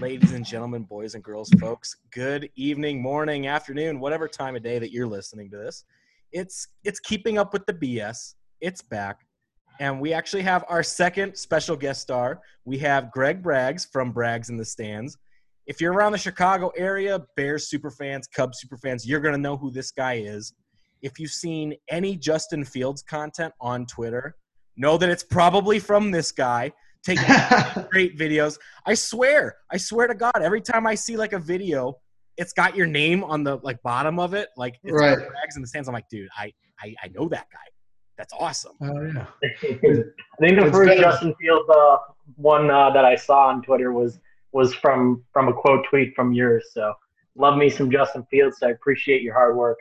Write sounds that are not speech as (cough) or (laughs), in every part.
ladies and gentlemen, boys and girls, folks. Good evening, morning, afternoon, whatever time of day that you're listening to this. It's it's keeping up with the BS. It's back, and we actually have our second special guest star. We have Greg Braggs from Braggs in the Stands. If you're around the Chicago area, Bears super fans, Cubs super fans, you're gonna know who this guy is. If you've seen any Justin Fields content on Twitter, know that it's probably from this guy taking (laughs) great videos. I swear, I swear to God, every time I see like a video, it's got your name on the like bottom of it, like it's Right. Braggs in the stands. I'm like, dude, I, I I know that guy. That's awesome. Oh yeah. I think the It's first good. Justin Fields uh, one uh, that I saw on Twitter was was from from a quote tweet from yours. So love me some Justin Fields. I appreciate your hard work.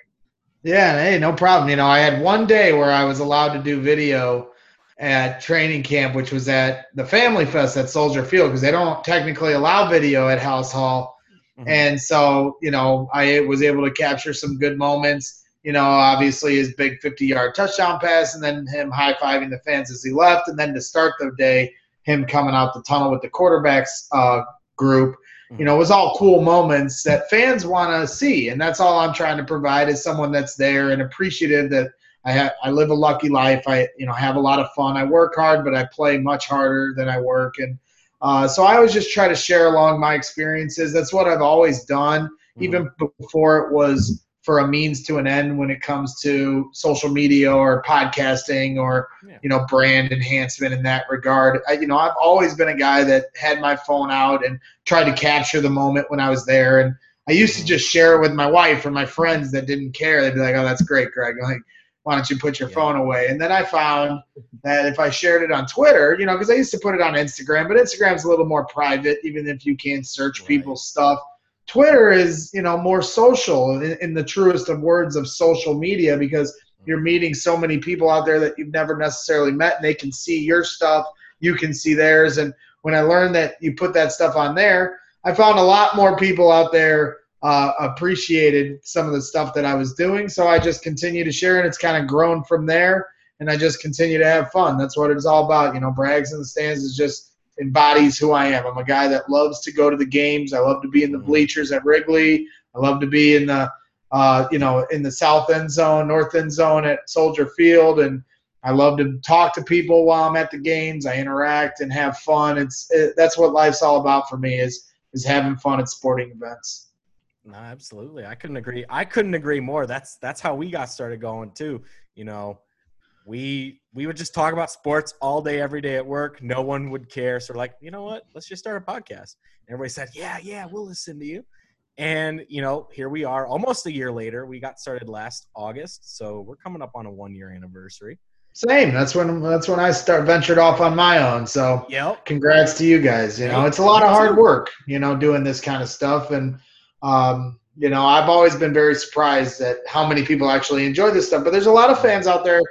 Yeah, hey, no problem. You know, I had one day where I was allowed to do video at training camp, which was at the Family Fest at Soldier Field, because they don't technically allow video at Halas Hall. Mhm. And so, you know, I was able to capture some good moments. You know, obviously his big 50 yard touchdown pass, and then him high fiving the fans as he left. And then to start the day, him coming out the tunnel with the quarterbacks uh, group. You know, it was all cool moments that fans want to see. And that's all I'm trying to provide is someone that's there and appreciative that I have, I live a lucky life. I, you know, have a lot of fun. I work hard, but I play much harder than I work. And uh, so I always just try to share along my experiences. That's what I've always done, even before it was for a means to an end when it comes to social media or podcasting or Yeah. you know brand enhancement in that regard. I, you know, I've always been a guy that had my phone out and tried to capture the moment when I was there. And I used to just share it with my wife or my friends that didn't care. They'd be like, "Oh, that's great, Greg." I'm like, "Why don't you put your Yeah. phone away?" And then I found that if I shared it on Twitter, you know, because I used to put it on Instagram, but Instagram's a little more private, even if you can't search Right. people's stuff. Twitter is, you know, more social in, in the truest of words of social media because mm-hmm. you're meeting so many people out there that you've never necessarily met and they can see your stuff, you can see theirs. And when I learned that you put that stuff on there, I found a lot more people out there uh, appreciated some of the stuff that I was doing. So I just continue to share and it's kind of grown from there. And I just continue to have fun. That's what it's all about. You know, Braggs in the Stands is just embodies who I am. I'm a guy that loves to go to the games. I love to be in the Mhm. bleachers at Wrigley. I love to be in the, uh, you know, in the south end zone, north end zone at Soldier Field, and I love to talk to people while I'm at the games. I interact and have fun. It's it, that's what life's all about for me is is having fun at sporting events. No, absolutely. I couldn't agree. I couldn't agree more. That's that's how we got started going too. You know, we we would just talk about sports all day, every day at work. No one would care. So we're like, you know what? Let's just start a podcast. And everybody said, Yeah, yeah, we'll listen to you. And you know, here we are, almost a year later. We got started last August, so we're coming up on a one year anniversary. Same. That's when that's when I start ventured off on my own. So Yep. congrats to you guys. You know, it's a lot of hard work, you know, doing this kind of stuff. And, um, you know, I've always been very surprised at how many people actually enjoy this stuff. But there's a lot of fans out there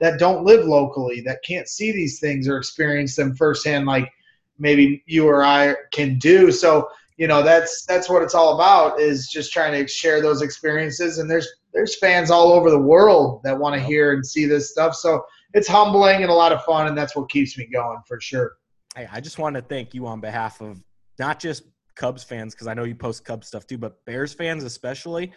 that don't live locally, that can't see these things or experience them firsthand, like maybe you or I can do. So, you know, that's that's what it's all about is just trying to share those experiences. And there's there's fans all over the world that want to hear and see this stuff. So it's humbling and a lot of fun, and that's what keeps me going for sure. Hey, I just want to thank you on behalf of not just Cubs fans, because I know you post Cubs stuff too, but Bears fans especially.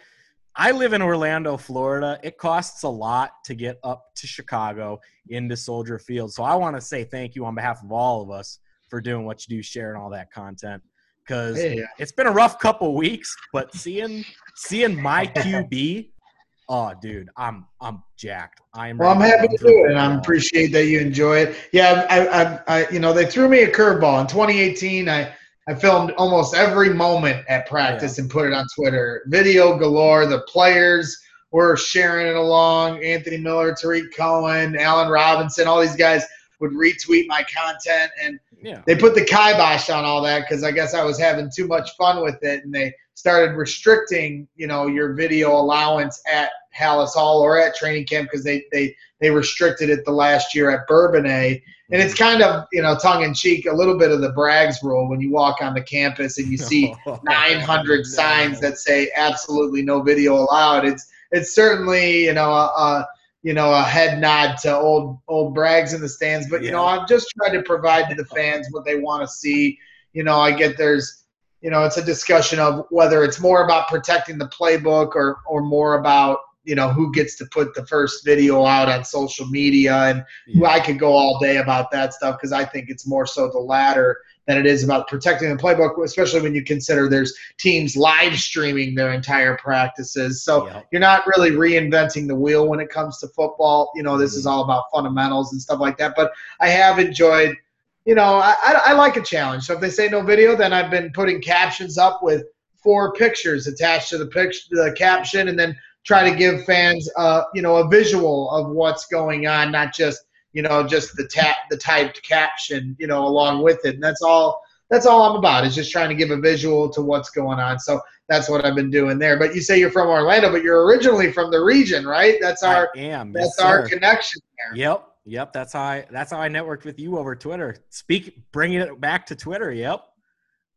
I live in Orlando, Florida. It costs a lot to get up to Chicago into Soldier Field. So I want to say thank you on behalf of all of us for doing what you do, sharing all that content. Because Hey, it's been a rough couple weeks, but seeing seeing my QB, (laughs) oh dude, I'm I'm jacked. I am. well, I'm happy to do it, and I appreciate that you enjoy it. Yeah, I, I, I, you know, they threw me a curveball in 2018. I, I filmed almost every moment at practice and put it on Twitter. Video galore. The players were sharing it along. Anthony Miller, Tarik Cohen, Allen Robinson, all these guys would retweet my content, and Yeah. they put the kibosh on all that because I guess I was having too much fun with it, and they started restricting, you know, your video allowance at Halas Hall or at training camp because they they they restricted it the last year at Bourbonnais, and it's kind of you know tongue in cheek, a little bit of the Braggs rule when you walk on the campus and you see (laughs) 900 signs that say absolutely no video allowed. It's it's certainly you know a, a you know a head nod to old old Braggs in the stands, but you know I've just tried to provide to the fans what they want to see. You know I get there's you know, it's a discussion of whether it's more about protecting the playbook or or more about you know who gets to put the first video out on social media and yeah. i could go all day about that stuff because i think it's more so the latter than it is about protecting the playbook especially when you consider there's teams live streaming their entire practices so yeah. you're not really reinventing the wheel when it comes to football you know this mm-hmm. is all about fundamentals and stuff like that but i have enjoyed you know I, I, I like a challenge so if they say no video then i've been putting captions up with four pictures attached to the picture the caption and then try to give fans, uh, you know, a visual of what's going on, not just you know just the tap the typed caption, you know, along with it. And that's all. That's all I'm about is just trying to give a visual to what's going on. So that's what I've been doing there. But you say you're from Orlando, but you're originally from the region, right? That's our I am. That's yes, our connection there. Yep. Yep, that's how I that's how I networked with you over Twitter. Speak, bringing it back to Twitter. Yep,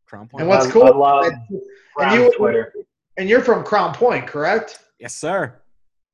Crown Point. And what's cool? I love and you, Twitter. And you're from Crown Point, correct? Yes, sir.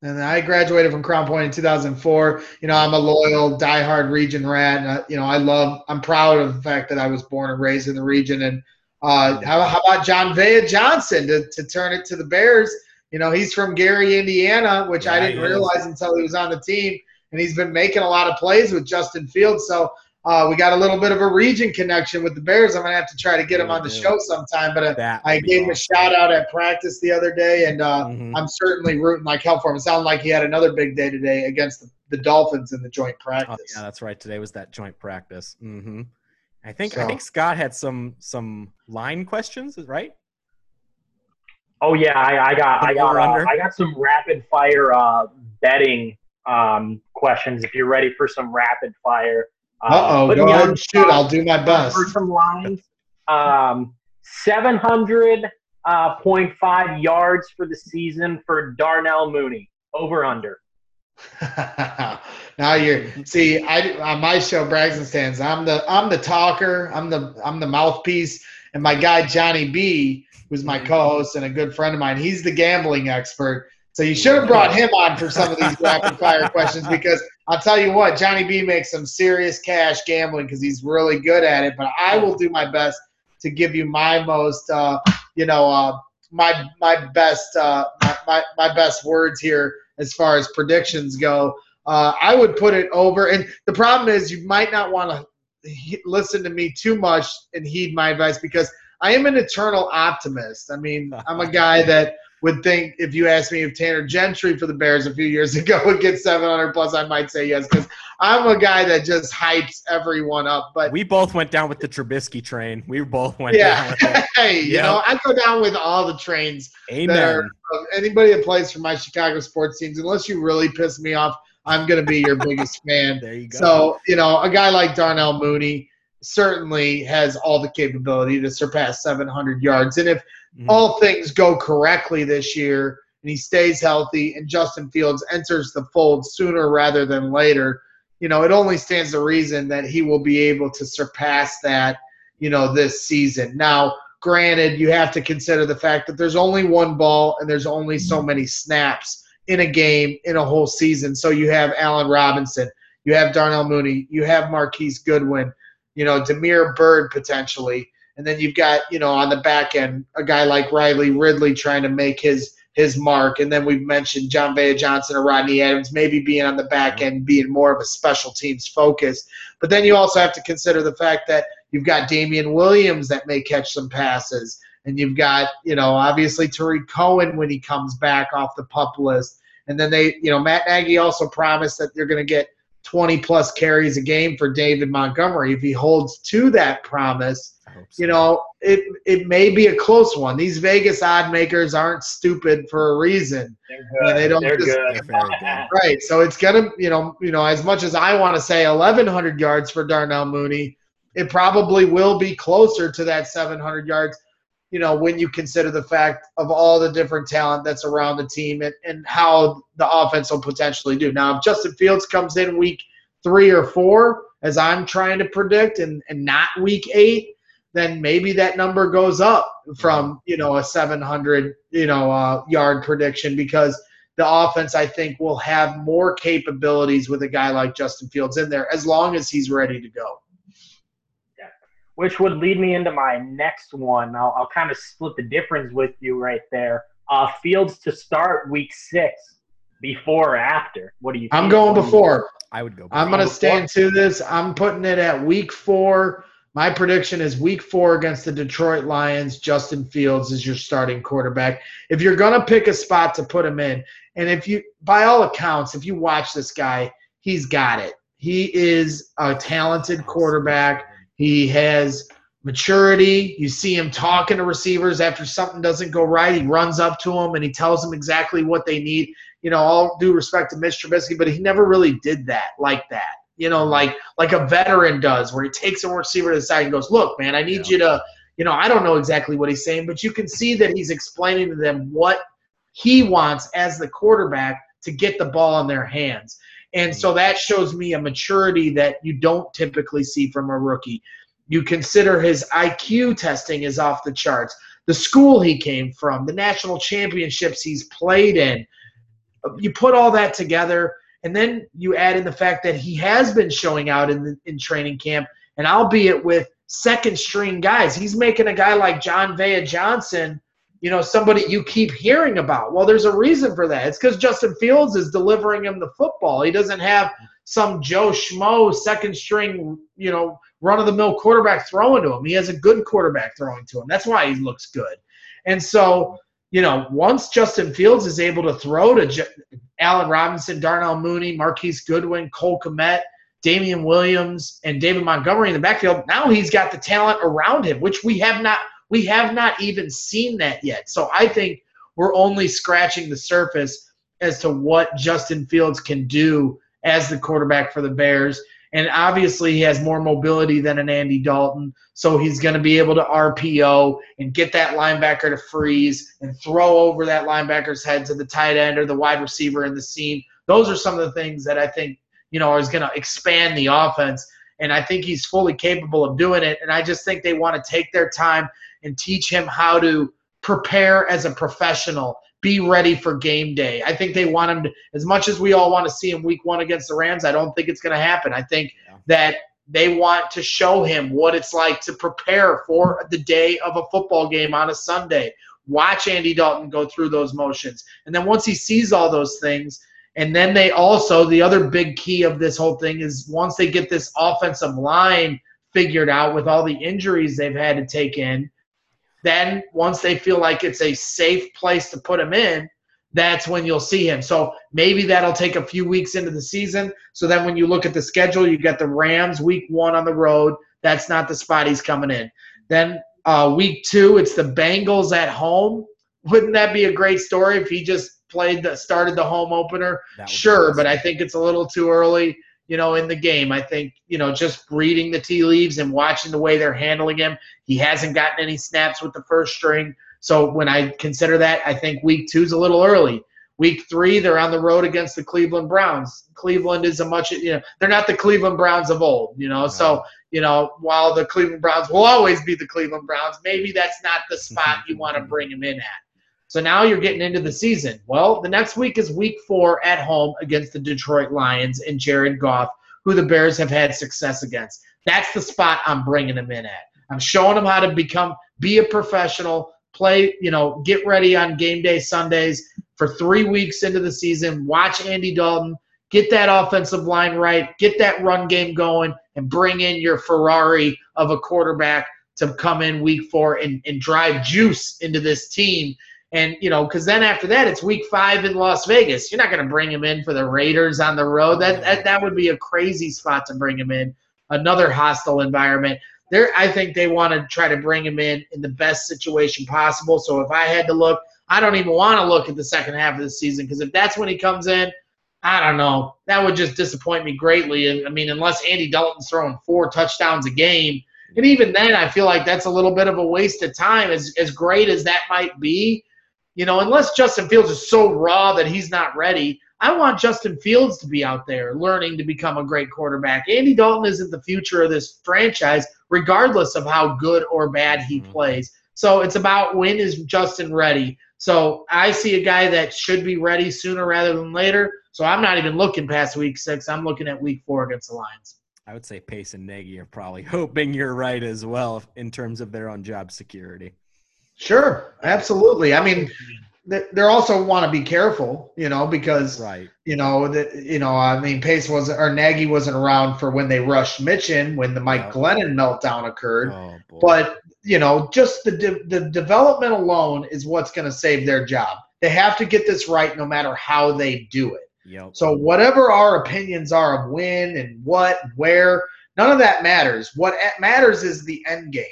And I graduated from Crown Point in 2004. You know, I'm a loyal, diehard region rat. And, uh, you know, I love, I'm proud of the fact that I was born and raised in the region. And uh, how, how about Jon'Vea Johnson to, to turn it to the Bears? You know, he's from Gary, Indiana, which yeah, I didn't realize until he was on the team. And he's been making a lot of plays with Justin Fields. So uh, we got a little bit of a region connection with the Bears. I'm gonna have to try to get him on the show sometime. But uh, I gave him a shout out at practice the other day, and uh, mm-hmm. I'm certainly rooting like hell for him. It sounded like he had another big day today against the, the Dolphins in the joint practice. Oh, yeah, that's right. Today was that joint practice. Mm-hmm. I think so. I think Scott had some some line questions, right? Oh yeah, I, I got I got uh, I got some rapid fire uh, betting um, questions. If you're ready for some rapid fire. Uh oh, go ahead and shoot. I'll do my best. Some lines, um, 700.5 uh, yards for the season for Darnell Mooney. Over under. (laughs) now you're see I on my show Braggs and Stands I'm the I'm the talker I'm the I'm the mouthpiece and my guy Johnny B who's my co-host and a good friend of mine he's the gambling expert so you should have brought (laughs) him on for some of these rapid fire questions because I'll tell you what, Johnny B makes some serious cash gambling because he's really good at it. But I will do my best to give you my most, uh, you know, uh, my my best uh, my, my, my best words here as far as predictions go. Uh, I would put it over, and the problem is you might not want to listen to me too much and heed my advice because I am an eternal optimist. I mean, I'm a guy (laughs) that would think if you asked me if Tanner Gentry for the Bears a few years (laughs) ago would get 700 plus, I might say yes because I'm a guy that just hypes everyone up. But we both went down with the Trubisky train. We both went yeah. down with it. (laughs) hey, yep. you know, I go down with all the trains. Amen. Are, um, anybody that plays for my Chicago sports teams, unless you really piss me off, I'm going to be your biggest (laughs) fan. There you go. So, you know, a guy like Darnell Mooney certainly has all the capability to surpass 700 yards. And if mm-hmm. all things go correctly this year and he stays healthy and Justin Fields enters the fold sooner rather than later, you know, it only stands to reason that he will be able to surpass that, you know, this season. Now, granted, you have to consider the fact that there's only one ball and there's only so mm-hmm. many snaps in a game in a whole season. So you have Allen Robinson, you have Darnell Mooney, you have Marquise Goodwin, you know, Damiere Byrd potentially. And then you've got, you know, on the back end, a guy like Riley Ridley trying to make his his mark. And then we've mentioned Jon'Vea Johnson or Rodney Adams maybe being on the back end, being more of a special teams focus. But then you also have to consider the fact that you've got Damien Williams that may catch some passes. And you've got, you know, obviously Tarik Cohen when he comes back off the pup list. And then they, you know, Matt Nagy also promised that they're going to get 20 plus carries a game for David Montgomery. If he holds to that promise, so. You know, it it may be a close one. These Vegas odd makers aren't stupid for a reason. They're good. They don't They're just, good. right. So it's gonna, you know, you know, as much as I want to say 1,100 yards for Darnell Mooney, it probably will be closer to that 700 yards. You know, when you consider the fact of all the different talent that's around the team and, and how the offense will potentially do. Now, if Justin Fields comes in week three or four, as I'm trying to predict, and, and not week eight, then maybe that number goes up from you know a 700 you know uh, yard prediction because the offense I think will have more capabilities with a guy like Justin Fields in there as long as he's ready to go. Yeah. which would lead me into my next one. I'll, I'll kind of split the difference with you right there. Uh, Fields to start week six, before or after? What do you? I'm going before. I would go. I'm going to stand to this. I'm putting it at week four. My prediction is week four against the Detroit Lions. Justin Fields is your starting quarterback. If you're going to pick a spot to put him in, and if you, by all accounts, if you watch this guy, he's got it. He is a talented quarterback. He has maturity. You see him talking to receivers after something doesn't go right. He runs up to them and he tells them exactly what they need. You know, all due respect to Mitch Trubisky, but he never really did that like that you know, like like a veteran does, where he takes a receiver to the side and goes, "Look, man, I need yeah. you to." You know, I don't know exactly what he's saying, but you can see that he's explaining to them what he wants as the quarterback to get the ball in their hands. And so that shows me a maturity that you don't typically see from a rookie. You consider his IQ testing is off the charts. The school he came from, the national championships he's played in. You put all that together, and then you add in the fact that he has been showing out in the, in training camp, and albeit with second string guys, he's making a guy like Jon'Vea Johnson, you know, somebody you keep hearing about. Well, there's a reason for that. It's because Justin Fields is delivering him the football. He doesn't have some Joe Schmo second string, you know, run of the mill quarterback throwing to him. He has a good quarterback throwing to him. That's why he looks good. And so you know, once Justin Fields is able to throw to J- Allen Robinson, Darnell Mooney, Marquise Goodwin, Cole Kmet, Damien Williams, and David Montgomery in the backfield, now he's got the talent around him, which we have not we have not even seen that yet. So I think we're only scratching the surface as to what Justin Fields can do as the quarterback for the Bears. And obviously, he has more mobility than an Andy Dalton. So he's going to be able to RPO and get that linebacker to freeze and throw over that linebacker's head to the tight end or the wide receiver in the seam. Those are some of the things that I think, you know, is going to expand the offense. And I think he's fully capable of doing it. And I just think they want to take their time and teach him how to prepare as a professional be ready for game day. I think they want him to, as much as we all want to see him week one against the Rams, I don't think it's going to happen. I think yeah. that they want to show him what it's like to prepare for the day of a football game on a Sunday. Watch Andy Dalton go through those motions. And then once he sees all those things, and then they also, the other big key of this whole thing is once they get this offensive line figured out with all the injuries they've had to take in, then once they feel like it's a safe place to put him in, that's when you'll see him. So maybe that'll take a few weeks into the season. So then when you look at the schedule, you get the Rams week one on the road. That's not the spot he's coming in. Then uh, week two, it's the Bengals at home. (laughs) Wouldn't that be a great story if he just played the started the home opener? Sure, but I think it's a little too early you know, in the game. I think, you know, just reading the tea leaves and watching the way they're handling him, he hasn't gotten any snaps with the first string. So when I consider that, I think week two is a little early. Week three, they're on the road against the Cleveland Browns. Cleveland is a much, you know, they're not the Cleveland Browns of old, you know. No. So, you know, while the Cleveland Browns will always be the Cleveland Browns, maybe that's not the (laughs) spot you want to bring him in at. So now you're getting into the season. Well, the next week is week four at home against the Detroit Lions and Jared Goff, who the Bears have had success against. That's the spot I'm bringing him in at. I'm showing him how to become, be a professional, play, you know, get ready on game day Sundays for three weeks into the season. Watch Andy Dalton, get that offensive line right, get that run game going, and bring in your Ferrari of a quarterback to come in week four and, and drive juice into this team and, you know, because then after that, it's week five in Las Vegas. You're not going to bring him in for the Raiders on the road. That, that, that would be a crazy spot to bring him in. Another hostile environment. There, I think they want to try to bring him in in the best situation possible. So if I had to look, I don't even want to look at the second half of the season because if that's when he comes in, I don't know. That would just disappoint me greatly. I mean, unless Andy Dalton's throwing four touchdowns a game, and even then, I feel like that's a little bit of a waste of time. As as great as that might be, you know, unless Justin Fields is so raw that he's not ready, I want Justin Fields to be out there learning to become a great quarterback. Andy Dalton isn't the future of this franchise, regardless of how good or bad he mm-hmm. plays. So it's about when is Justin ready. So I see a guy that should be ready sooner rather than later. So I'm not even looking past week six. I'm looking at week four against the Lions. I would say Pace and Nagy are probably (laughs) hoping you're right as well in terms of their own job security. Sure, absolutely. I mean, they're also want to be careful, you know, because right. you know that you know, I mean, Pace wasn't or Nagy wasn't around for when they rushed Mitch in when the Mike oh. Glennon meltdown occurred. Oh, but you know, just the de- the development alone is what's going to save their job. They have to get this right, no matter how they do it. Yep. So whatever our opinions are of when and what, and where, none of that matters. What matters is the end game.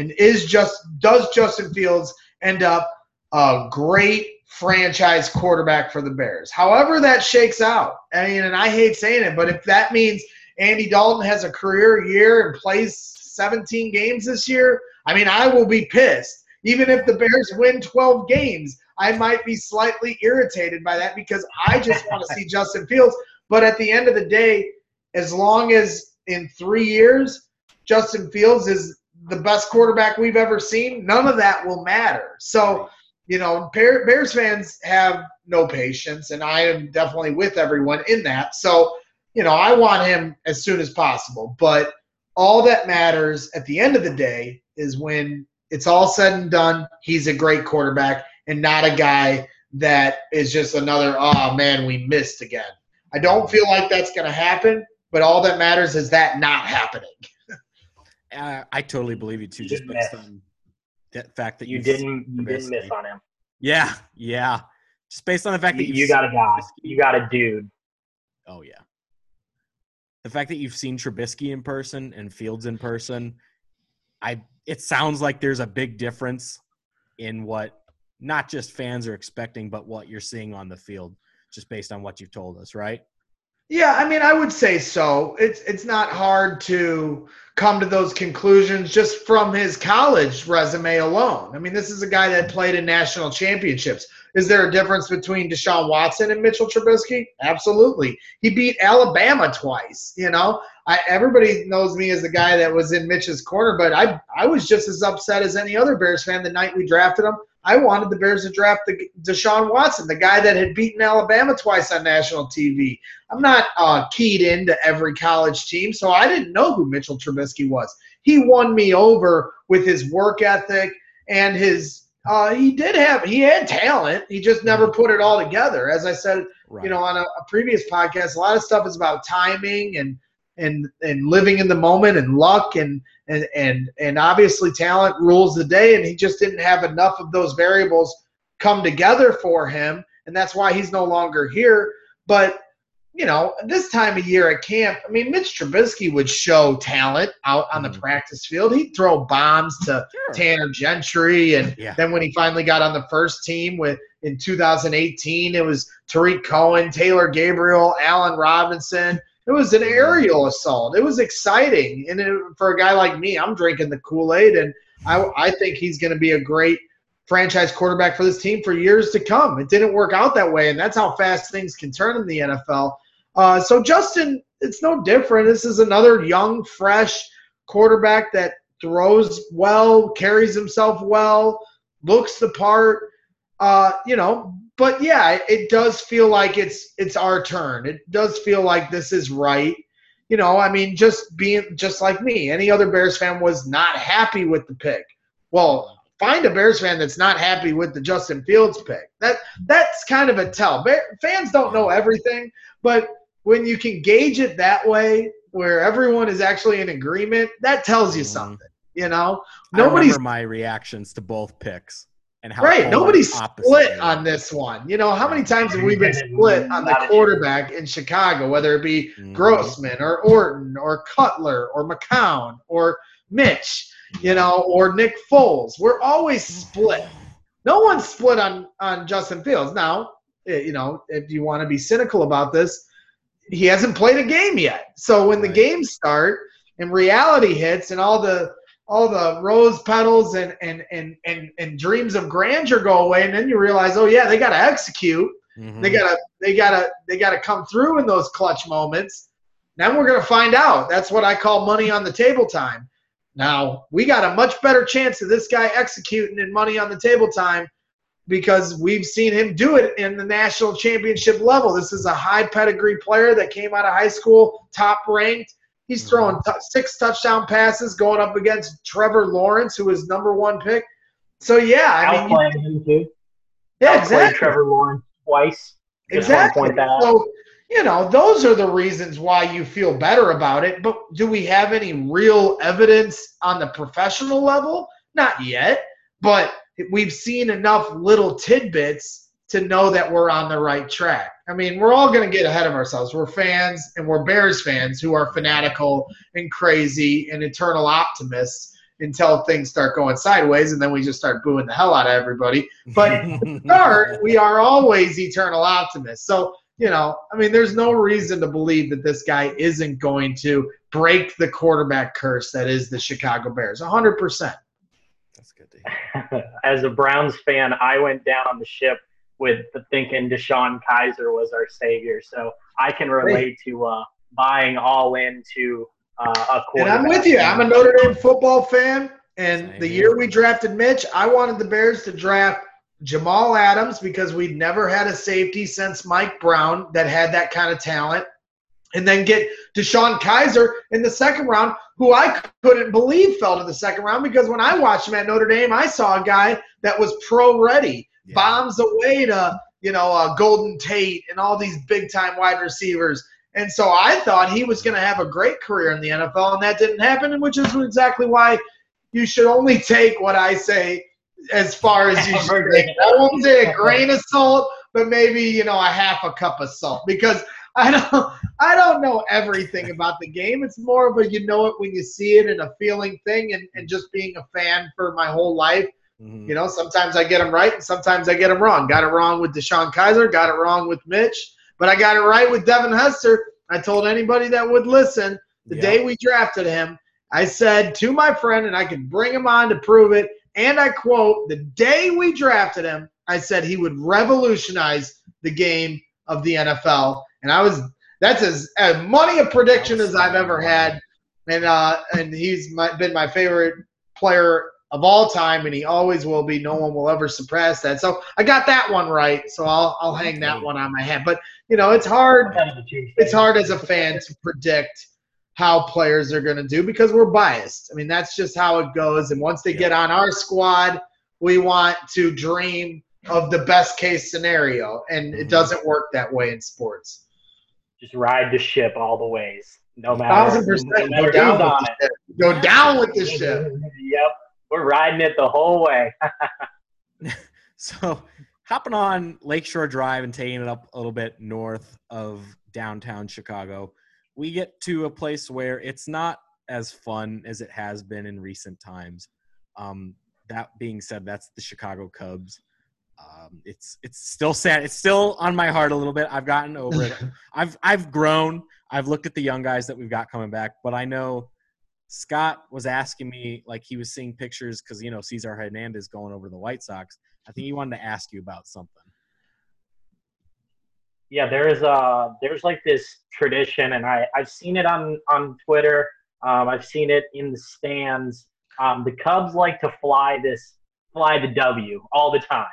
And is just does Justin Fields end up a great franchise quarterback for the Bears? However that shakes out. I mean, and I hate saying it, but if that means Andy Dalton has a career year and plays 17 games this year, I mean, I will be pissed. Even if the Bears win 12 games, I might be slightly irritated by that because I just want to see (laughs) Justin Fields. But at the end of the day, as long as in three years, Justin Fields is the best quarterback we've ever seen, none of that will matter. So, you know, Bears fans have no patience, and I am definitely with everyone in that. So, you know, I want him as soon as possible. But all that matters at the end of the day is when it's all said and done, he's a great quarterback and not a guy that is just another, oh man, we missed again. I don't feel like that's going to happen, but all that matters is that not happening. Uh, I totally believe you too, just based on that fact that you didn't you didn't miss on him. Yeah, yeah. Just based on the fact that you, you got a guy, you got a dude. Oh yeah. The fact that you've seen Trubisky in person and Fields in person, I it sounds like there's a big difference in what not just fans are expecting, but what you're seeing on the field, just based on what you've told us, right? Yeah, I mean, I would say so. It's it's not hard to come to those conclusions just from his college resume alone. I mean, this is a guy that played in national championships. Is there a difference between Deshaun Watson and Mitchell Trubisky? Absolutely. He beat Alabama twice. You know, I, everybody knows me as the guy that was in Mitch's corner, but I I was just as upset as any other Bears fan the night we drafted him. I wanted the Bears to draft the Deshaun Watson, the guy that had beaten Alabama twice on national TV. I'm not uh, keyed into every college team, so I didn't know who Mitchell Trubisky was. He won me over with his work ethic and his. Uh, he did have he had talent. He just never mm-hmm. put it all together. As I said, right. you know, on a, a previous podcast, a lot of stuff is about timing and and and living in the moment and luck and and and and obviously talent rules the day and he just didn't have enough of those variables come together for him and that's why he's no longer here but you know this time of year at camp i mean mitch trubisky would show talent out on the mm-hmm. practice field he'd throw bombs to (laughs) sure. tanner gentry and yeah. then when he finally got on the first team with in 2018 it was tarik cohen taylor gabriel allen robinson it was an aerial assault. It was exciting, and it, for a guy like me, I'm drinking the Kool Aid, and I, I think he's going to be a great franchise quarterback for this team for years to come. It didn't work out that way, and that's how fast things can turn in the NFL. Uh, so Justin, it's no different. This is another young, fresh quarterback that throws well, carries himself well, looks the part. Uh, you know, but yeah, it does feel like it's it's our turn. It does feel like this is right. You know, I mean, just being just like me, any other Bears fan was not happy with the pick. Well, find a Bears fan that's not happy with the Justin Fields pick. That that's kind of a tell. Bear, fans don't know everything, but when you can gauge it that way, where everyone is actually in agreement, that tells you mm-hmm. something. You know, nobody's my reactions to both picks and how right nobody's split on this one. You know how many times have we been split on the quarterback in chicago whether it be mm-hmm. grossman or orton or cutler or mccown or mitch you know or nick foles? We're always split. No one's split on on justin fields. Now eh, you know if you want to be cynical about this he hasn't played a game yet. So when right. the games start and reality hits and all the all the rose petals and and and and, and dreams of grandeur go away and then you realize oh yeah they got to execute. Mm-hmm. they got to they got to they got to come through in those clutch moments. Then we're going to find out. That's what i call money on the table time. Now we got a much better chance of this guy executing in money on the table time because we've seen him do it in the national championship level. This is a high pedigree player that came out of high school top ranked He's throwing mm-hmm. t- six touchdown passes going up against Trevor Lawrence, who is number one pick. So yeah, I mean, Outplaying him too. yeah, Outplayed exactly. Trevor Lawrence twice. Just Exactly. point that out. So, you know, those are the reasons why you feel better about it. But do we have any real evidence on the professional level? Not yet. But we've seen enough little tidbits to know that we're on the right track. I mean, we're all going to get ahead of ourselves. We're fans and we're Bears fans who are fanatical and crazy and eternal optimists until things start going sideways and then we just start booing the hell out of everybody. But (laughs) start, we are always eternal optimists. So, you know, I mean, there's no reason to believe that this guy isn't going to break the quarterback curse that is the Chicago Bears. 100%. That's good to hear. (laughs) As a Browns fan, I went down on the ship with the thinking DeShone Kizer was our savior. So I can relate to uh, buying all into uh, a And quarterback. I'm with you. I'm a Notre Dame football fan. And Same the here. year we drafted Mitch, I wanted the Bears to draft Jamal Adams because we'd never had a safety since Mike Brown that had that kind of talent. And then get DeShone Kizer in the second round, who I couldn't believe fell to the second round because when I watched him at Notre Dame, I saw a guy that was pro ready, Yeah. bombs away to, you know, uh, Golden Tate and all these big time wide receivers. And so I thought he was going to have a great career in the NFL, and that didn't happen, which is exactly why you should only take what I say as far as you (laughs) should take. I won't say a grain of salt, but maybe you know a half a cup of salt because I don't (laughs) I don't know everything about the game. It's more of a you know it when you see it and a feeling thing, and, and just being a fan for my whole life. Mhm. You know, sometimes I get them right and sometimes I get them wrong. Got it wrong with DeShone Kizer, got it wrong with Mitch, but I got it right with Devin Hester. I told anybody that would listen the Yeah. day we drafted him, I said to my friend, and I can bring him on to prove it, and I quote, the day we drafted him, I said he would revolutionize the game of the NFL. And I was that's as, as money a prediction as I've ever had. And uh, and he's my, been my favorite player of all time, and he always will be. No one will ever surpass that. So I got that one right. So I'll I'll hang that one on my head. But you know, it's hard it's hard as a fan to predict how players are going to do because we're biased. I mean, that's just how it goes. And once they get on our squad, we want to dream of the best case scenario, and it Mhm. doesn't work that way in sports. Just ride the ship all the ways, no matter. Thousand no percent, matter go down on ship. Go down with the ship. (laughs) Yep, we're riding it the whole way. (laughs) So, hopping on Lakeshore Drive and taking it up a little bit north of downtown Chicago, we get to a place where it's not as fun as it has been in recent times. Um, that being said, that's the Chicago Cubs. Um, it's it's still sad. It's still on my heart a little bit. I've gotten over it. (laughs) I've I've grown. I've looked at the young guys that we've got coming back, but I know Scott was asking me like he was seeing pictures because you know Cesar Hernandez going over to the White Sox. I think he wanted to ask you about something. yeah, there's a there's like this tradition, and I I've seen it on on Twitter. Um, I've seen it in the stands. Um, the Cubs like to fly this fly the W all the time,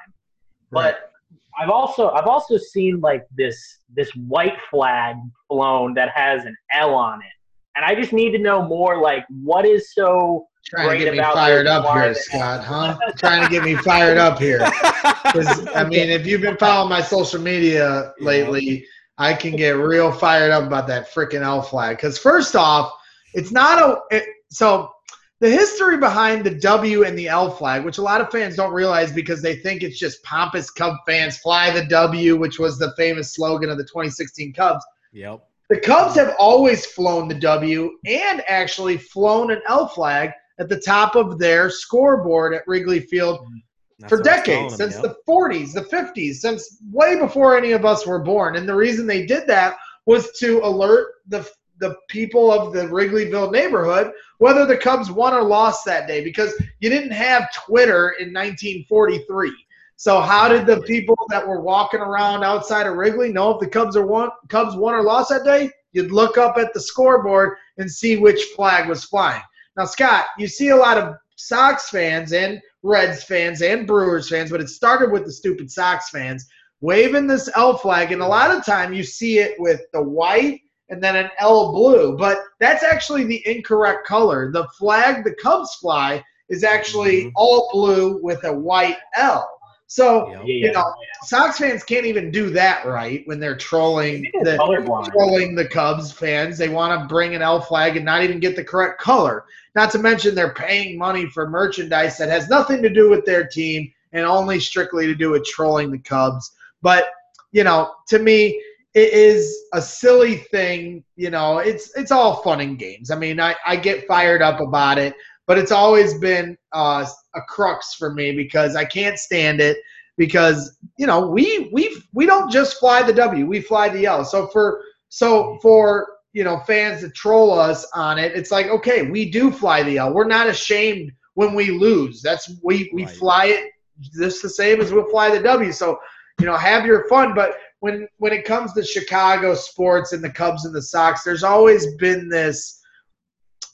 but I've also I've also seen like this this white flag flown that has an L on it, and I just need to know more. Like, what is so Trying to get me fired up here, Scott, huh? Trying to get me fired up here. (laughs) I mean, if you've been following my social media lately, I can get real fired up about that freaking L flag. Because first off, it's not a it, so the history behind the W and the L flag, which a lot of fans don't realize because they think it's just pompous Cub fans fly the W, which was the famous slogan of the 2016 Cubs. Yep. The Cubs have always flown the W and actually flown an L flag at the top of their scoreboard at Wrigley Field mm, That's for what I was decades, him, since yep. the 40s, the 50s, since way before any of us were born. And the reason they did that was to alert the the people of the Wrigleyville neighborhood whether the Cubs won or lost that day because you didn't have Twitter in 1943. So how did the people that were walking around outside of Wrigley know if the Cubs are won Cubs won or lost that day? You'd look up at the scoreboard and see which flag was flying. Now, Scott, you see a lot of Sox fans and Reds fans and Brewers fans, but it started with the stupid Sox fans waving this L flag, and a lot of time you see it with the white and then an L blue. But that's actually the incorrect color. The flag the Cubs fly is actually Mhm. all blue with a white L. So Yep. Yeah, you know, Sox fans can't even do that right when they're trolling the colorblind. trolling the Cubs fans. They want to bring an L flag and not even get the correct color. Not to mention they're paying money for merchandise that has nothing to do with their team and only strictly to do with trolling the Cubs. But you know, to me, it is a silly thing. You know, it's it's all fun and games. I mean, I, I get fired up about it, but it's always been uh, a crux for me because I can't stand it. Because you know, we we we don't just fly the W, we fly the L. So for so for you know fans to troll us on it, it's like okay, we do fly the L. We're not ashamed when we lose. That's we we Right. fly it just the same as we'll fly the W. So you know, have your fun. But when when it comes to Chicago sports and the Cubs and the Sox, there's always been this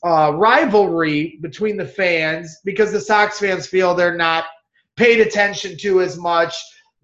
uh, rivalry between the fans because the Sox fans feel they're not paid attention to as much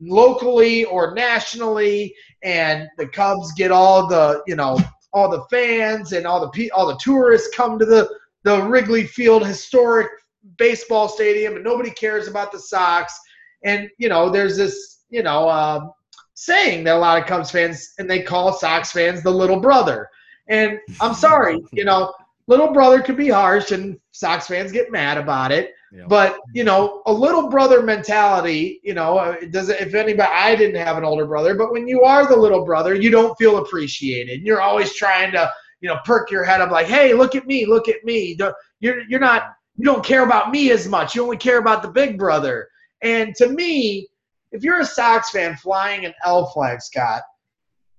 locally or nationally, and the Cubs get all the you know all the fans and all the all the tourists come to the the Wrigley Field historic baseball stadium, and nobody cares about the Sox. And you know, there's this you know um saying that a lot of Cubs fans and they call Sox fans the little brother. And I'm sorry, you know, little brother could be harsh, and Sox fans get mad about it. Yep. But you know, a little brother mentality. You know, uh, it. If anybody, I didn't have an older brother, but when you are the little brother, you don't feel appreciated. And you're always trying to, you know, perk your head up like, "Hey, look at me, look at me." You're you're not. You don't care about me as much. You only care about the big brother. And to me, if you're a Sox fan flying an L flag, Scott,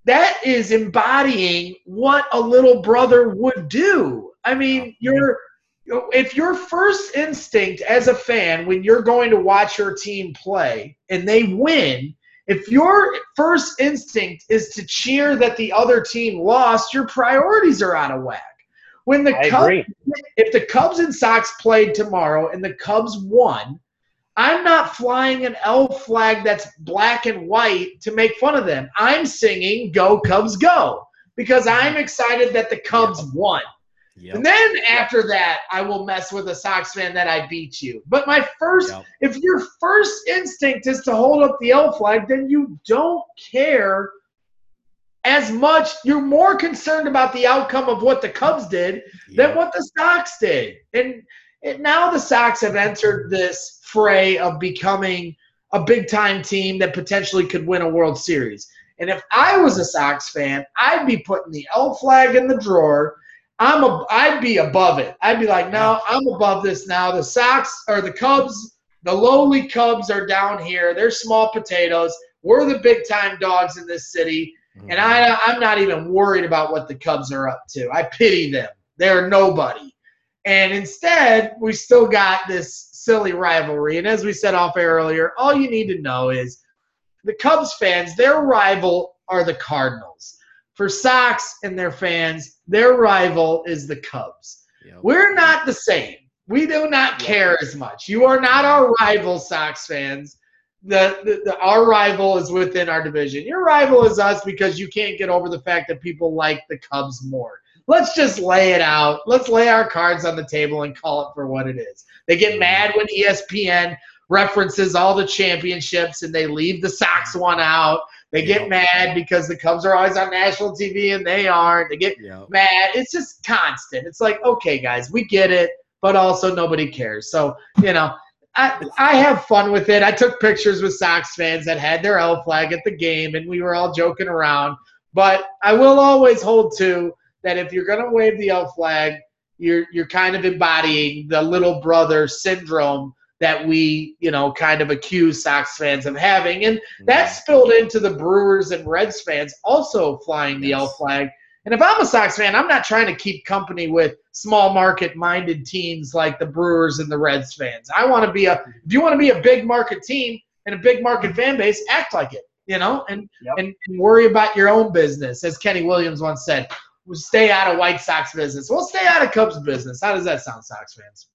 that is embodying what a little brother would do. I mean, oh, you're if your first instinct as a fan when you're going to watch your team play and they win, if your first instinct is to cheer that the other team lost, your priorities are out of whack. When the I Cubs agree. if the Cubs and Sox played tomorrow and the Cubs won, I'm not flying an L flag that's black and white to make fun of them. I'm singing "Go Cubs Go" because I'm mm-hmm. excited that the Cubs won. Yep. And then after that, I will mess with a Sox fan that I beat you. But my first, Yep. if your first instinct is to hold up the L flag, then you don't care as much. You're more concerned about the outcome of what the Cubs did than what the Sox did. And it, now the Sox have entered this fray of becoming a big time team that potentially could win a World Series. And if I was a Sox fan, I'd be putting the L flag in the drawer. I'm a, I'd be above it. I'd be like, no, I'm above this now. The Sox or the Cubs, the lowly Cubs are down here. They're small potatoes. We're the big time dogs in this city. And I, mm-hmm. I'm not even worried about what the Cubs are up to. I pity them. They're nobody. And instead, we still got this silly rivalry. And as we said off air earlier, all you need to know is the Cubs fans, their rival are the Cardinals. For Sox and their fans, their rival is the Cubs. Yep. We're not the same. We do not care as much. You are not our rival, Sox fans. The, the, the our rival is within our division. Your rival is us because you can't get over the fact that people like the Cubs more. Let's just lay it out. Let's lay our cards on the table and call it for what it is. They get mad when ESPN references all the championships and they leave the Sox one out. They get mad because the Cubs are always on national TV and they aren't. They get Yep. mad. It's just constant. It's like, okay, guys, we get it, but also nobody cares. So, you know, I, I have fun with it. I took pictures with Sox fans that had their L flag at the game, and we were all joking around. But I will always hold to that if you're going to wave the L flag, you're you're kind of embodying the little brother syndrome that we, you know, kind of accuse Sox fans of having, and mm-hmm. that spilled into the Brewers and Reds fans also flying the L flag. And if I'm a Sox fan, I'm not trying to keep company with small market minded teams like the Brewers and the Reds fans. I want to be a if you want to be a big market team and a big market fan base, act like it, you know, and Yep. and, and worry about your own business. As Kenny Williams once said, "We'll stay out of White Sox business. We'll stay out of Cubs business." How does that sound, Sox fans?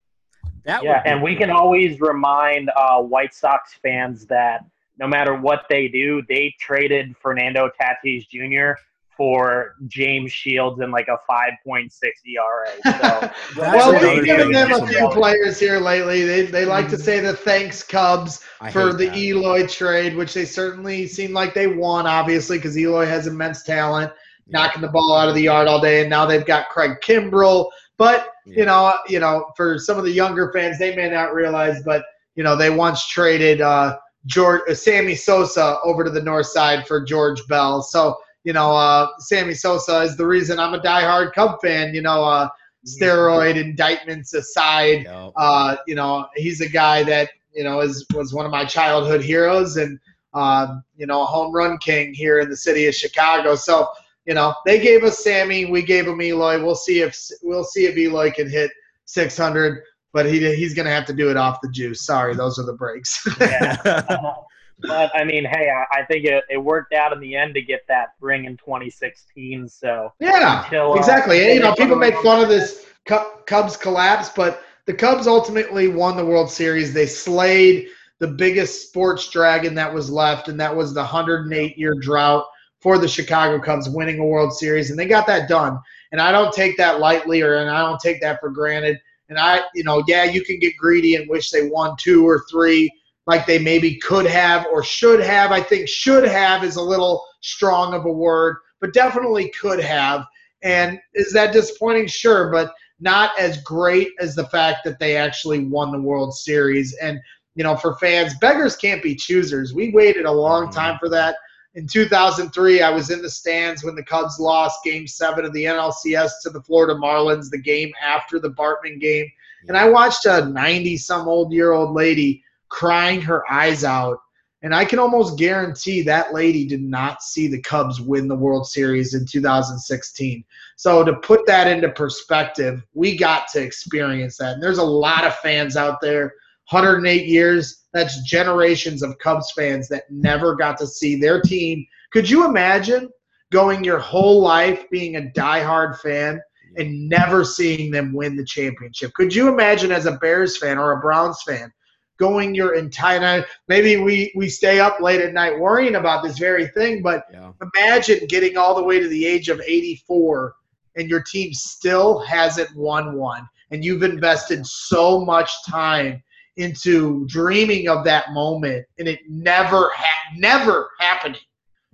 That Yeah, would be and we can always remind uh, White Sox fans that no matter what they do, they traded Fernando Tatis Jr. for James Shields and like a 5.6 ERA. So (laughs) well, we've given them a few players here lately. They, they like to say the thanks Cubs I for the that. Eloy trade, which they certainly seem like they won, obviously, because Eloy has immense talent, knocking the ball out of the yard all day, and now they've got Craig Kimbrel. But Yeah. you know, you know, for some of the younger fans, they may not realize, but you know, they once traded uh, George uh, Sammy Sosa over to the north side for George Bell. So you know, uh, Sammy Sosa is the reason I'm a diehard Cub fan. You know, uh, steroid indictments aside, Yep. uh, you know, he's a guy that you know is was one of my childhood heroes and um, you know a home run king here in the city of Chicago. So you know they gave us Sammy, we gave him Eloy. We'll see if we'll see if Eloy can hit 600, but he he's gonna have to do it off the juice. Sorry, those are the breaks. (laughs) Yeah. but I mean, hey, I, I think it, it worked out in the end to get that ring in 2016. So Yeah, Until, uh, exactly. until you know, people make fun of this Cubs collapse, but the Cubs ultimately won the World Series. They slayed the biggest sports dragon that was left, and that was the 108 year drought for the Chicago Cubs winning a World Series, and they got that done. And I don't take that lightly, or and I don't take that for granted. And I, you know, yeah, you can get greedy and wish they won two or three like they maybe could have or should have. I think should have is a little strong of a word, but definitely could have. And is that disappointing? Sure, but not as great as the fact that they actually won the World Series. And, you know, for fans, beggars can't be choosers. We waited a long mm-hmm. time for that. In 2003, I was in the stands when the Cubs lost game seven of the NLCS to the Florida Marlins, the game after the Bartman game. And I watched a 90 some old year old lady crying her eyes out. And I can almost guarantee that lady did not see the Cubs win the World Series in 2016. So to put that into perspective, we got to experience that. And there's a lot of fans out there, 108 years. That's generations of Cubs fans that never got to see their team. Could you imagine going your whole life being a diehard fan and never seeing them win the championship? Could you imagine as a Bears fan or a Browns fan going your entire night? Maybe we, we stay up late at night worrying about this very thing, but Yeah. imagine getting all the way to the age of 84 and your team still hasn't won one and you've invested so much time into dreaming of that moment and it never ha- never happening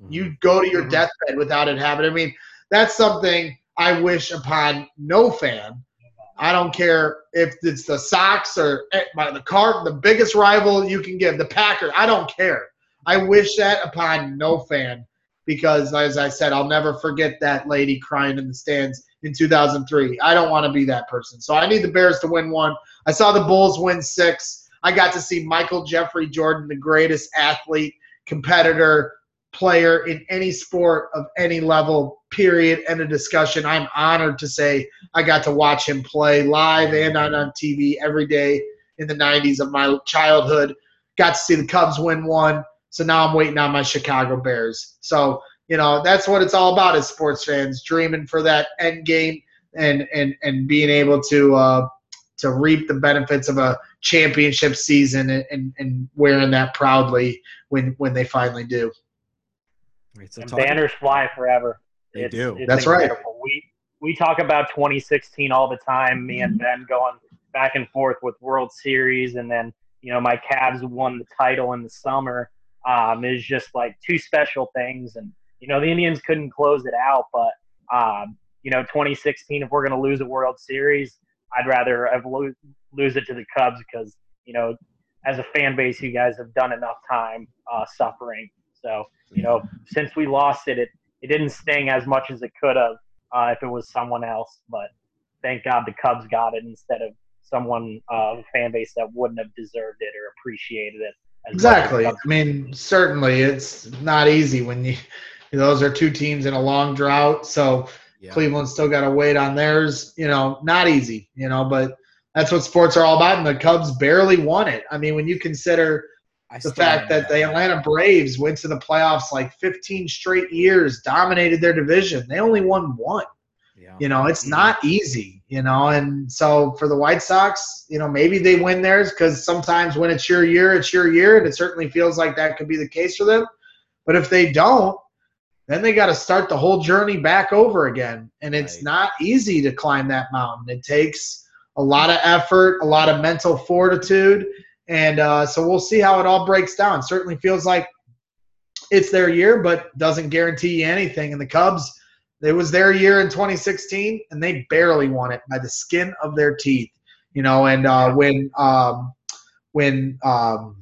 Mhm. you go to your Mhm. deathbed without it happening i mean that's something i wish upon no fan i don't care if it's the sox or eh, the car the biggest rival you can give the packers i don't care i wish that upon no fan because as I said, I'll never forget that lady crying in the stands in 2003. I don't want to be that person. So I need the Bears to win one. I saw the Bulls win six. I got to see Michael Jeffrey Jordan, the greatest athlete, competitor, player in any sport of any level, period. End of discussion. I'm honored to say I got to watch him play live and on, on TV every day in the 90s of my childhood. Got to see the Cubs win one. So now I'm waiting on my Chicago Bears. So, you know, that's what it's all about as sports fans, dreaming for that end game and and and being able to uh to reap the benefits of a championship season and, and, and wearing that proudly when when they finally do. Right, so and talking- banners fly forever. They It's- do. it's That's right. We we talk about 2016 all the time. Me and Ben going back and forth with World Series, and then you know my Cavs won the title in the summer. Um, is just like two special things, and you know the Indians couldn't close it out, but um, you know 2016. If we're going to lose a World Series, I'd rather have lo- lose it to the Cubs because you know as a fan base, you guys have done enough time uh, suffering. So you know since we lost it, it it didn't sting as much as it could have uh, if it was someone else. But thank God the Cubs got it instead of someone uh, a fan base that wouldn't have deserved it or appreciated it. as much as Exactly. I mean, certainly it's not easy when you those are two teams in a long drought. So Yeah. Cleveland still got to wait on theirs. You know, not easy. You know, but that's what sports are all about. And the Cubs barely won it. I mean, when you consider I the fact that the. Atlanta Braves went to the playoffs like 15 straight years, dominated their division. They only won one. Yeah. You know, it's not easy, you know, and so for the White Sox, you know, maybe they win theirs because sometimes when it's your year, it's your year, and it certainly feels like that could be the case for them. But if they don't, then they got to start the whole journey back over again. And it's Right. not easy to climb that mountain. It takes a lot of effort, a lot of mental fortitude. And uh, so we'll see how it all breaks down. Certainly feels like it's their year, but doesn't guarantee you anything. And the Cubs, it was their year in 2016, and they barely won it by the skin of their teeth. You know, and uh, when um, when um,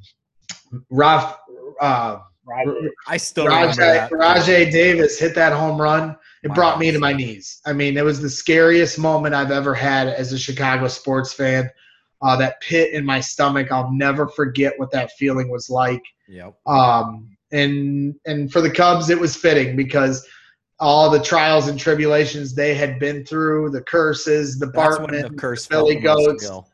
Raf, uh, Right. I still Rajai. Rajai Davis hit that home run. It Wow. brought me to my knees. I mean, it was the scariest moment I've ever had as a Chicago sports fan. Uh, that pit in my stomach, I'll never forget what that feeling was like. Yep. Um, and and for the Cubs, it was fitting because all the trials and tribulations they had been through, the curses, the That's when Bartman, the curse Billy the most Goats.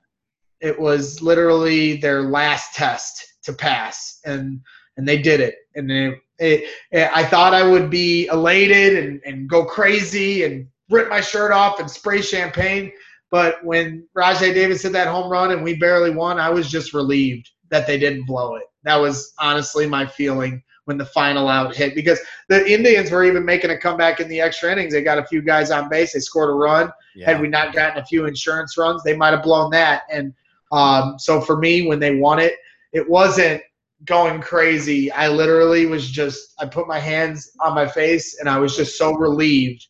It was literally their last test to pass and and they did it. And it, it, it- i thought i would be elated and, and go crazy and rip my shirt off and spray champagne. But when rajai davis hit that home run and we barely won i was just relieved that they didn't blow it. That was honestly my feeling when the final out hit because the indians were even making a comeback in the extra innings. They got a few guys on base. They scored a run. Yeah. had we not gotten a few insurance runs, they might have blown that. And um, so for me, when they won it, it wasn't going crazy. I literally was just, I put my hands on my face and I was just so relieved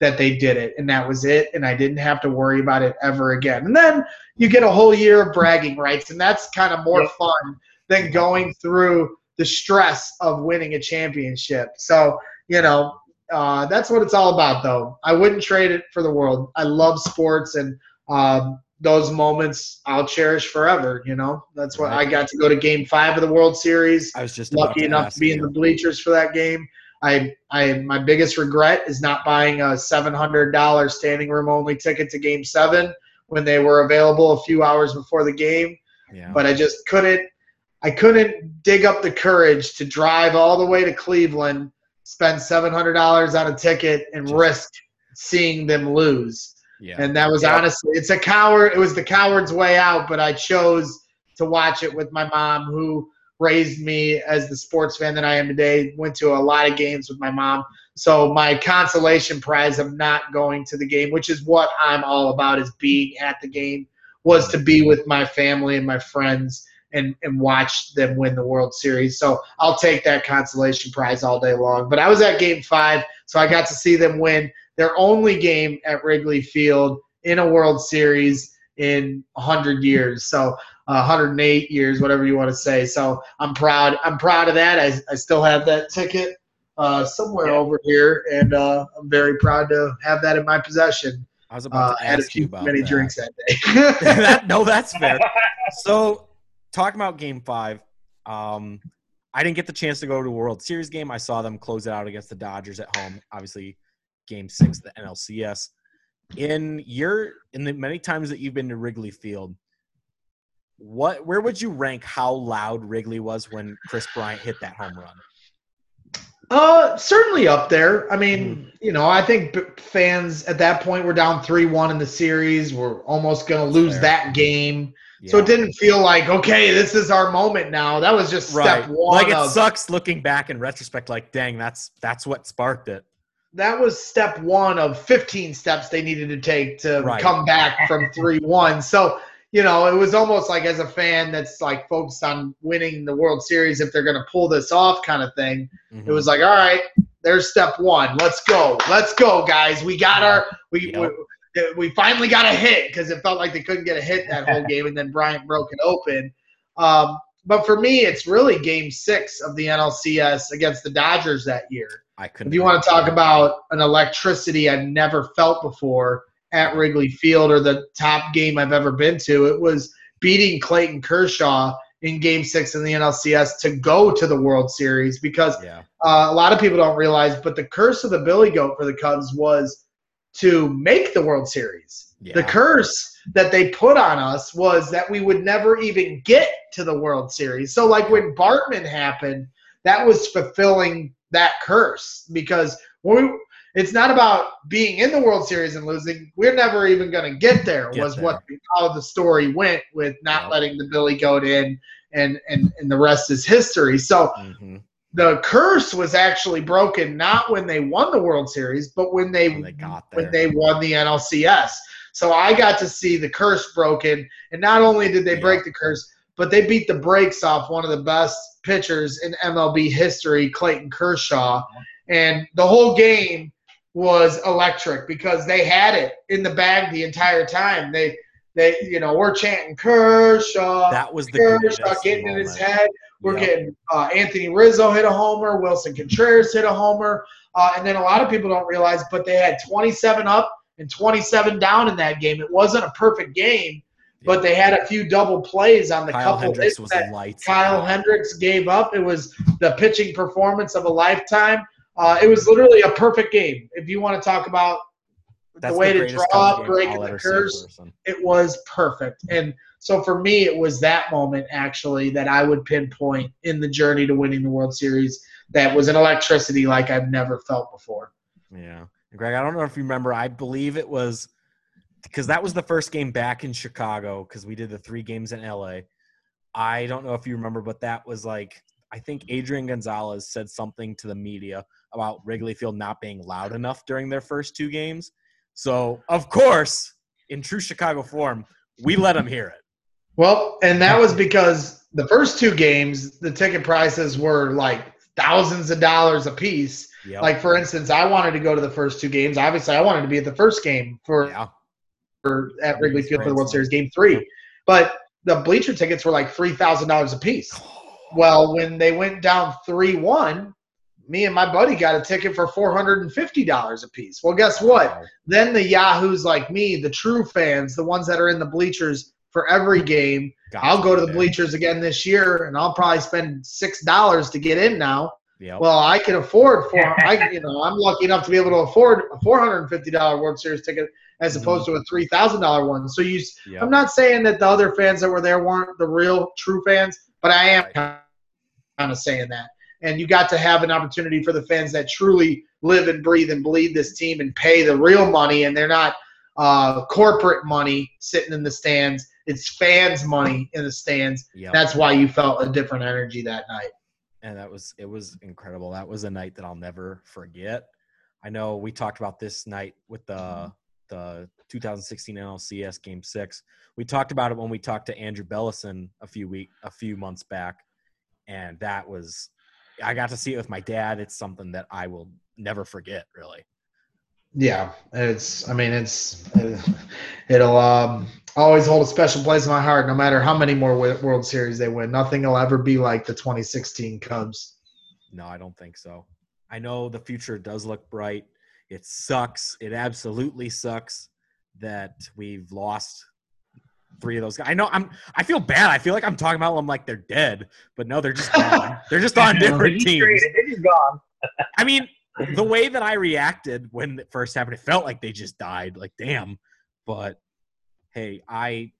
that they did it. And that was it. And I didn't have to worry about it ever again. And then you get a whole year of bragging rights. And that's kind of more fun than going through the stress of winning a championship. So, you know, uh, that's what it's all about, though. I wouldn't trade it for the world. I love sports, and um, those moments I'll cherish forever. You know, that's why I got to go to Game Five of the World Series. I was just Lucky to enough to be in the bleachers for that game. I, I, my biggest regret is not buying a seven hundred dollars standing room only ticket to Game Seven when they were available a few hours before the game Yeah. but I just couldn't I couldn't dig up the courage to drive all the way to Cleveland, spend seven hundred dollars on a ticket, and Just- risk seeing them lose. Yeah. And that was Yeah. honestly it's a coward it was the coward's way out, but I chose to watch it with my mom who raised me as the sports fan that I am today, went to a lot of games with my mom. So my consolation prize of not going to the game, which is what I'm all about is being at the game, was to be with my family and my friends and, and watch them win the World Series. So I'll take that consolation prize all day long. But I was at game five, so I got to see them win their only game at Wrigley Field in a World Series in 100 years. So uh, 108 years, whatever you want to say. So I'm proud. I'm proud of that. I, I still have that ticket uh, somewhere Yeah. over here, and uh, I'm very proud to have that in my possession. I was about Uh, to I had a ask you few about many that. drinks that day. That- (laughs) (laughs) no, that's fair. So, talking about Game Five, um, I didn't get the chance to go to a World Series game. I saw them close it out against the Dodgers at home. Obviously, Game Six, of the NLCS. In your in the many times that you've been to Wrigley Field, what where would you rank how loud Wrigley was when Kris Bryant hit that home run? Uh, certainly up there. I mean, Mm-hmm. you know, I think b- fans at that point were down three-one in the series. We're almost going to lose Fair. that game, so it didn't feel like okay, this is our moment now. That was just right. step one. Like it of, sucks looking back in retrospect. Like, dang, that's that's what sparked it. That was step one of 15 steps they needed to take to Right. come back from 3-1 so you know it was almost like as a fan that's like focused on winning the world series if they're going to pull this off kind of thing Mm-hmm. it was like all right there's step one let's go let's go guys we got our we Yep. we, we finally got a hit because it felt like they couldn't get a hit that whole (laughs) game and then bryant broke it open um, but for me it's really game six of the nlcs against the dodgers that year I couldn't. if you want to talk about an electricity I've never felt before at Wrigley Field or the top game I've ever been to, it was beating Clayton Kershaw in Game Six in the NLCS to go to the World Series because yeah, uh, a lot of people don't realize, but the curse of the Billy Goat for the Cubs was to make the World Series. yeah, The curse that they put on us was that we would never even get to the World Series. So, like when Bartman happened, that was fulfilling that curse because we. It's not about being in the World Series and losing. We're never even going to get there. Get was there. what how the story went with not Yeah. letting the Billy Goat in, and and and the rest is history. So Mhm. the curse was actually broken not when they won the World Series, but when they, When they got there. when they won the NLCS. So I got to see the curse broken, and not only did they Yeah. break the curse, but they beat the brakes off one of the best pitchers in MLB history, Clayton Kershaw, and the whole game was electric because they had it in the bag the entire time. They they you know we're chanting Kershaw, that was the Kershaw getting in his head. We're Yep. getting uh, Anthony Rizzo hit a homer, Willson Contreras hit a homer, uh, and then a lot of people don't realize, but they had 27 up and 27 down in that game. It wasn't a perfect game, but they had a few double plays on the Kyle couple Hendricks hits was that lights. Kyle. Hendricks gave up. It was the pitching performance of a lifetime. Uh, it was literally a perfect game. If you want to talk about That's the way to draw, game breaking the ever see in curse, it was perfect. And so for me, it was that moment actually that I would pinpoint in the journey to winning the World Series. That was an electricity like I've never felt before. Yeah. Greg, I don't know if you remember, I believe it was because that was the first game back in Chicago because we did the three games in LA. I don't know if you remember, but that was like, I think Adrian Gonzalez said something to the media about Wrigley Field not being loud enough during their first two games. So, of course, in true Chicago form, we let them hear it. Well, and that was because the first two games, the ticket prices were like thousands of dollars a piece. Yep. Like for instance, I wanted to go to the first two games. Obviously, I wanted to be at the first game for yeah. For at Wrigley Field for the World. Series Game Three, but the bleacher tickets were like three thousand dollars a piece. (sighs) Well, when they went down three one, me and my buddy got a ticket for four hundred and fifty dollars a piece. Well, guess what? Then the yahoos like me, the true fans, the ones that are in the bleachers for every game, Got I'll go to the bleachers again this year, and I'll probably spend six dollars to get in now. Yep. Well, I can afford four. I, (laughs) you know, I'm lucky enough to be able to afford a four hundred and fifty dollar World Series ticket as Mhm. opposed to a three thousand dollar one. So you, Yep. I'm not saying that the other fans that were there weren't the real true fans, but I am kind of saying that. And you got to have an opportunity for the fans that truly live and breathe and bleed this team and pay the real money, and they're not uh, corporate money sitting in the stands. It's fans' money in the stands. Yep. That's why you felt a different energy that night. and that was it was incredible that was a night that i'll never forget i know we talked about this night with the the 2016 nlcs game six we talked about it when we talked to andrew bellison a few week a few months back and that was i got to see it with my dad it's something that i will never forget really Yeah, it's. I mean, it's. It'll um, always hold a special place in my heart, no matter how many more World Series they win. Nothing will ever be like the 2016 Cubs. no i don't think so i know the future does look bright it sucks it absolutely sucks that we've lost three of those guys. I know I'm I feel bad. I feel like I'm talking about them like they're dead, but no, they're just gone. (laughs) they're just on different teams. gone. (laughs) I mean, the way that I reacted when it first happened, it felt like they just died. Like, damn. But hey, I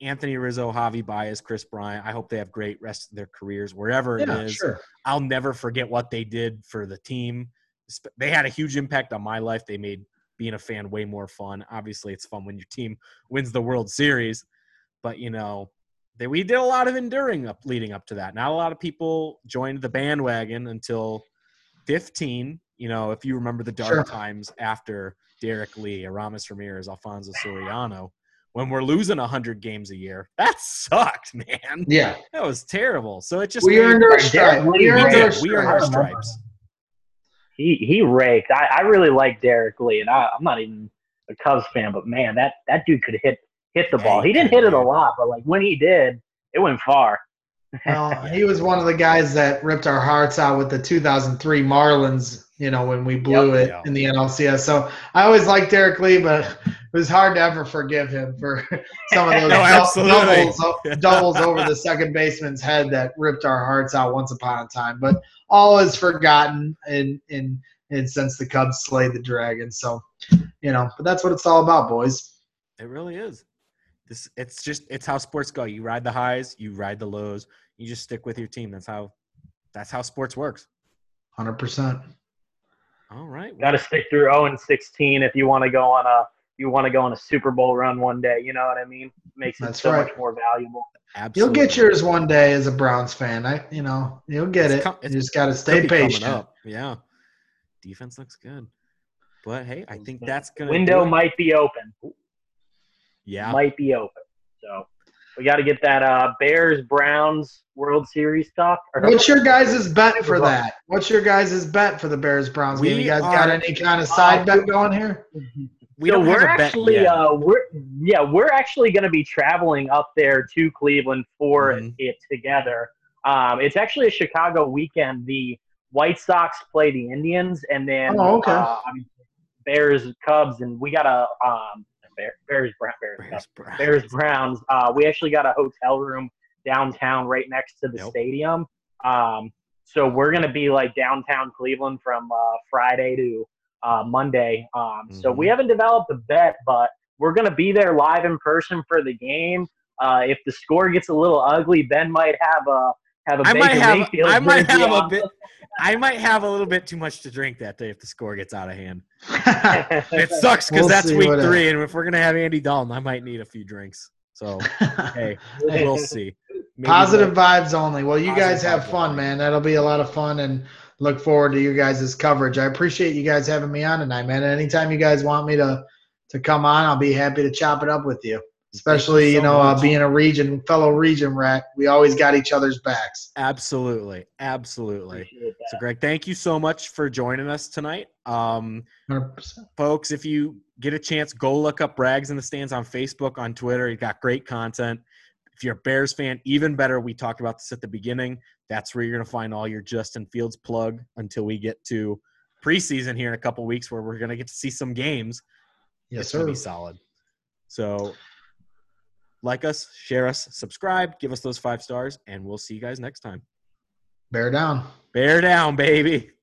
Anthony Rizzo, Javi Baez, Kris Bryant, I hope they have great rest of their careers wherever it Yeah, is. sure. I'll never forget what they did for the team. They had a huge impact on my life. They made being a fan way more fun. Obviously, it's fun when your team wins the World Series, but you know, they, we did a lot of enduring up leading up to that. Not a lot of people joined the bandwagon until 15. You know, if you remember the dark Sure. times after Derrek Lee, Aramis Ramirez, Alfonso Soriano, when we're losing 100 games a year, that sucked, man. Yeah, That was terrible. So it just we earned our Derrek stripe. Lee We we earned our did. We earned our stripe. stripes. He he raked. I, I really like Derrek Lee, and I, I'm not even a Cubs fan, but man, that that dude could hit hit the ball. he He didn't hit it a lot, but like when he did, it went far. Well, (laughs) he was one of the guys that ripped our hearts out with the 2003 Marlins. You know, when we blew Yep. it Yeah. in the NLCS. So I always liked Derrek Lee, but it was hard to ever forgive him for (laughs) some of (laughs) those No, doubles, (laughs) doubles over the second baseman's head that ripped our hearts out once upon a time. But all is forgotten, and and and since the Cubs slayed the dragon, so you know. But that's what it's all about, boys. It really is. This it's just it's how sports go. You ride the highs, you ride the lows. You just stick with your team. That's how that's how sports works. Hundred percent. All right. Got to stick through 0 and 16 if you want to go on a you want to go on a Super Bowl run one day. You know what I mean? Makes it That's so right. much more valuable. Absolutely. You'll get yours one day as a Browns fan. I, you know, you'll get It's it. com- you just got to stay patient. up. Yeah. Defense looks good. But hey, I think that's gonna Window do might be open. yeah. Might be open. So we got to get that uh, Bears Browns World Series talk. Or- What's your guys' bet for that? What's your guys' bet for the Bears Browns game? You guys got any kind of side bet going here? we so don't we're have a bet actually yet. uh we're yeah we're actually going to be traveling up there to Cleveland for Mhm. it together. Um, it's actually a Chicago weekend. The White Sox play the Indians, and then Oh, okay. uh, Bears Cubs, and we got a um Bear, Bears Brown Bears Bears. Browns. Bears Browns. Uh, we actually got a hotel room downtown right next to the Yep. stadium. Um, so we're gonna be like downtown Cleveland from uh, Friday to uh, Monday. Um, So Mhm. we haven't developed a bet, but we're gonna be there live in person for the game. Uh, if the score gets a little ugly, Ben might have a have a I might have I might have a on. bit I might have a little bit too much to drink that day if the score gets out of hand. (laughs) It sucks because We'll that's week what three, and if we're gonna have Andy Dalton, I might need a few drinks. So (laughs) hey, we'll see. Maybe Positive like- vibes only. Well, you Positive guys have fun, only. man. That'll be a lot of fun and look forward to you guys' coverage. I appreciate you guys having me on tonight, man. Anytime you guys want me to to come on, I'll be happy to chop it up with you. Especially, you, know, uh, being a region fellow region rat, we always got each other's backs. Absolutely, absolutely. So, Greg, thank you so much for joining us tonight. Um, 100%. folks, if you get a chance, go look up Rags in the Stands on Facebook, on Twitter. He's got great content. If you're a Bears fan, even better. We talked about this at the beginning. That's where you're going to find all your Justin Fields plug until we get to preseason here in a couple weeks, where we're going to get to see some games. Yes, it's going sir. to be solid. So, like us, share us, subscribe, give us those five stars, and we'll see you guys next time. Bear down. Bear down, baby. (laughs)